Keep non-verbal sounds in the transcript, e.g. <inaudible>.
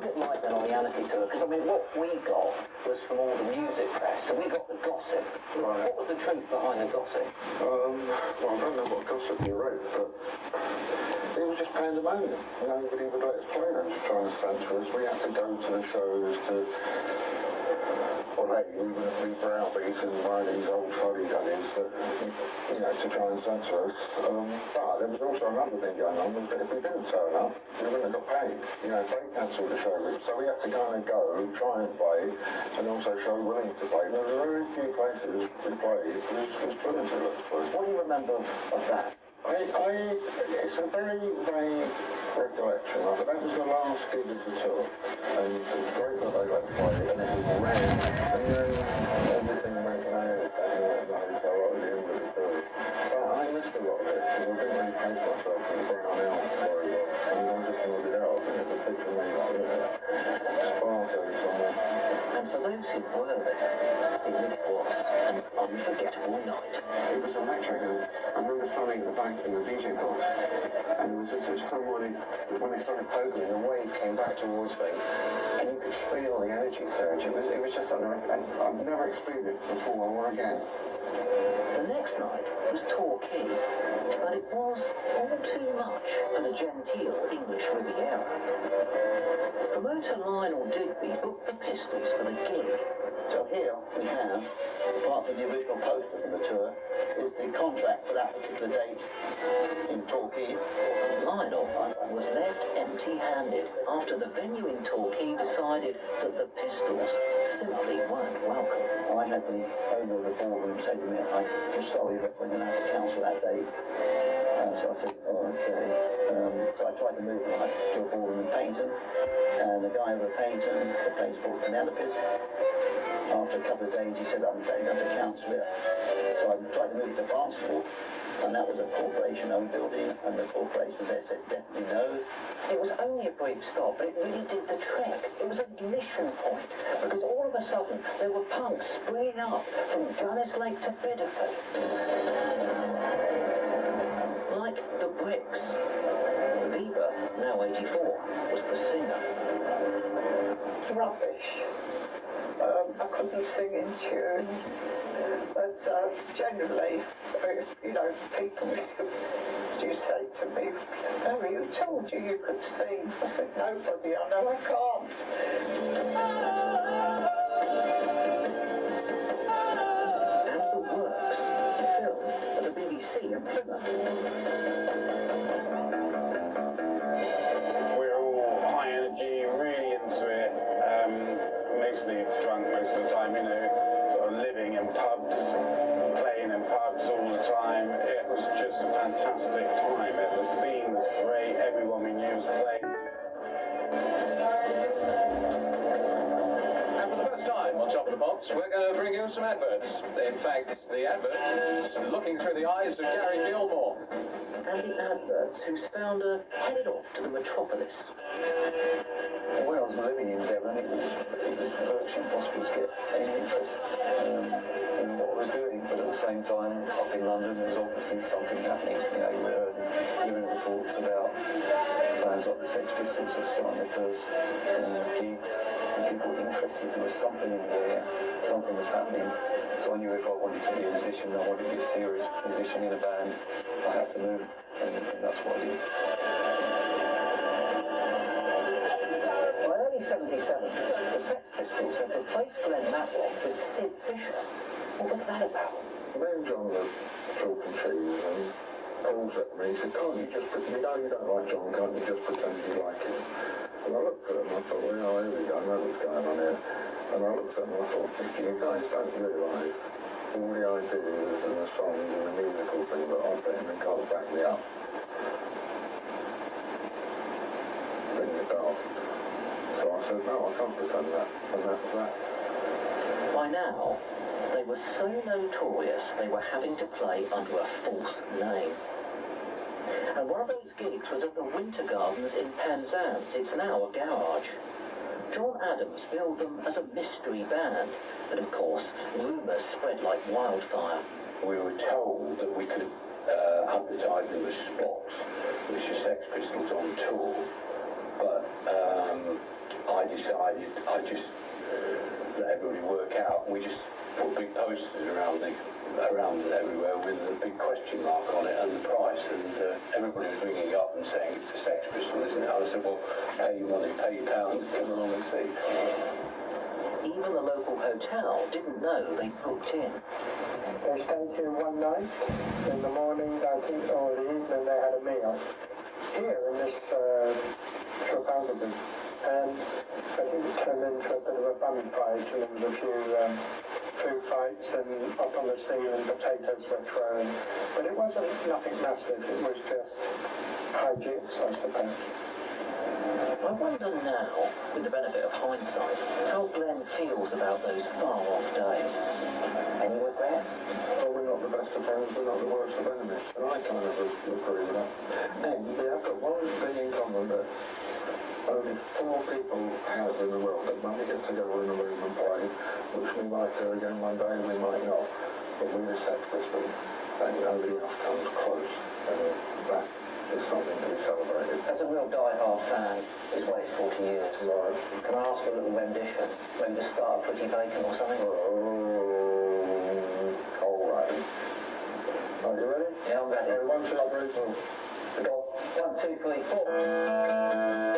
was it like then on the Anarchy tour? Because I mean, what we got was from all the music press, so we got the gossip. Right. What was the truth behind the gossip? Um, well, I don't know what gossip you wrote, but it was just pandemonium. Nobody would let us play them to try and censor us. We had to go to the shows to. Well, hey, we were, we were outbeaten by these old fuddy duddies that, you know, to try and censor us. Um, but there was also another thing going on, was if we didn't turn up, we wouldn't have got paid. You know, they cancelled the show, so we had to kind of go, try and play, and also show willing to play. There were very few places we played, was, was brilliant, let's put. What do you remember of that? I, I, it's a very vague recollection of. That was the last gig of the tour, and it was great that they let play, and it was red, and then everything went down, and the hotel at the end of the tour. But I missed a lot of it, because I didn't really place myself in the brown elm very well, and I just wanted out, and it was a picture of me like, you know, sparkling somewhere. And for those who were there, it was an unforgettable night. It was electric. and I remember standing at the back in the DJ box, and there was just such someone when they started poking, the wave came back towards me, and you could feel the energy surge. It was, it was just unreal. I've never experienced it before or again. The next night was Torquay, but it was all too much for the genteel English Riviera. Promoter Lionel Digby booked the Pistols for the gig. So here we have, apart from the original poster for the tour, is the contract for that particular date in Torquay. Lionel was left empty-handed after the venue in Torquay decided that the Pistols simply weren't welcome. I had the owner of the ballroom say to me, I'm sorry that we're going to have to cancel that date. Uh, so I said, oh, okay. Um, so I tried to move them like, to a ballroom in Paignton, and the guy over at Paignton, the place called Penelope's, after a couple of days he said, I'm afraid I'm to it. So I tried to move to Barnstaple, and that was a corporation-owned building, and the corporation there said definitely no. It was only a brief stop, but it really did the trick. It was a ignition point, because all of a sudden there were punks springing up from Gunnislake to Bedford. Like the Bricks. Viva, now 84, was the singer. rubbish. Um, I couldn't sing in tune. But uh, generally, uh, you know, people <laughs> do say to me, oh, you told you you could sing. I said, nobody, I know I can't. BBC in We're all high energy, really into it. Um, mostly drunk most of the time, you know, sort of living in pubs, playing in pubs all the time. It was just a fantastic time. The scene was great. Everyone we knew was playing. And for the first time on Top of the Pops, we're going to bring you some adverts. In fact, the adverts looking through the eyes of Gary Gilmore. And the adverts whose founder headed off to the metropolis. When I was living in Devon, it was, it was virtually impossible to get any interest um, in what I was doing. The same time, up in London, there was obviously something happening. You know, you heard hearing reports about bands like the Sex Pistols were starting their first um, gigs, and people were interested. There was something in there, something was happening. So I knew if I wanted to be a musician, I wanted to be a serious musician in a band, I had to move, and, and that's what I did. By early 77, the Sex Pistols had replaced Glenn Matlock with Sid Vicious. What was that about? And John was talking trees, and Paul said to me, he said, can't you just pretend, you you don't like John, can't you just pretend you like him? And I looked at him, and I thought, well, here we go, I know what's going on here. And I looked at him, and I thought, you guys don't realise all the ideas and the songs and the musical thing that I've in and can't back me up. Then you're daft. So I said, no, I can't pretend that. And that was that. By now, they were so notorious they were having to play under a false name. And one of those gigs was at the Winter Gardens in Penzance. It's now a garage. John Adams billed them as a mystery band, but of course, rumours spread like wildfire. We were told that we could uh, advertise in the spot, which is Sex Pistols on tour. But um, I decided I just let everybody work out. We just put big posters around the around everywhere with a big question mark on it and the price. And uh, everybody was ringing up and saying it's a Sex Pistol, isn't it? I said, well, pay your money, pay your pound, come along and see. Even the local hotel didn't know they'd booked in. They stayed here one night. In the morning, I think, or the evening, they had a meal here in this uh, And I think it turned into a bit of a bum fight, and there was a few um, food fights, and up on the ceiling, potatoes were thrown. But it wasn't nothing massive. It was just hijinks, I suppose. I wonder now, with the benefit of hindsight, how Glenn feels about those far-off days. Any regrets? Well, we're not the best of friends, we're not the worst of enemies. And I kind of agree with that. And we have got one thing in common that only four people have in the world that when we get together in a room and play, which we might do again one day, we might not, but we Sex Pistol, and nobody else comes close. And that is something to be celebrated. As a real die-hard fan, he's waited 40 years. Right. Can I ask for a little rendition? Maybe the start Pretty Vacant or something? Oh, all right. Are you ready? Yeah, I'm ready. Ready, one, two, three, four. One, two, three, four.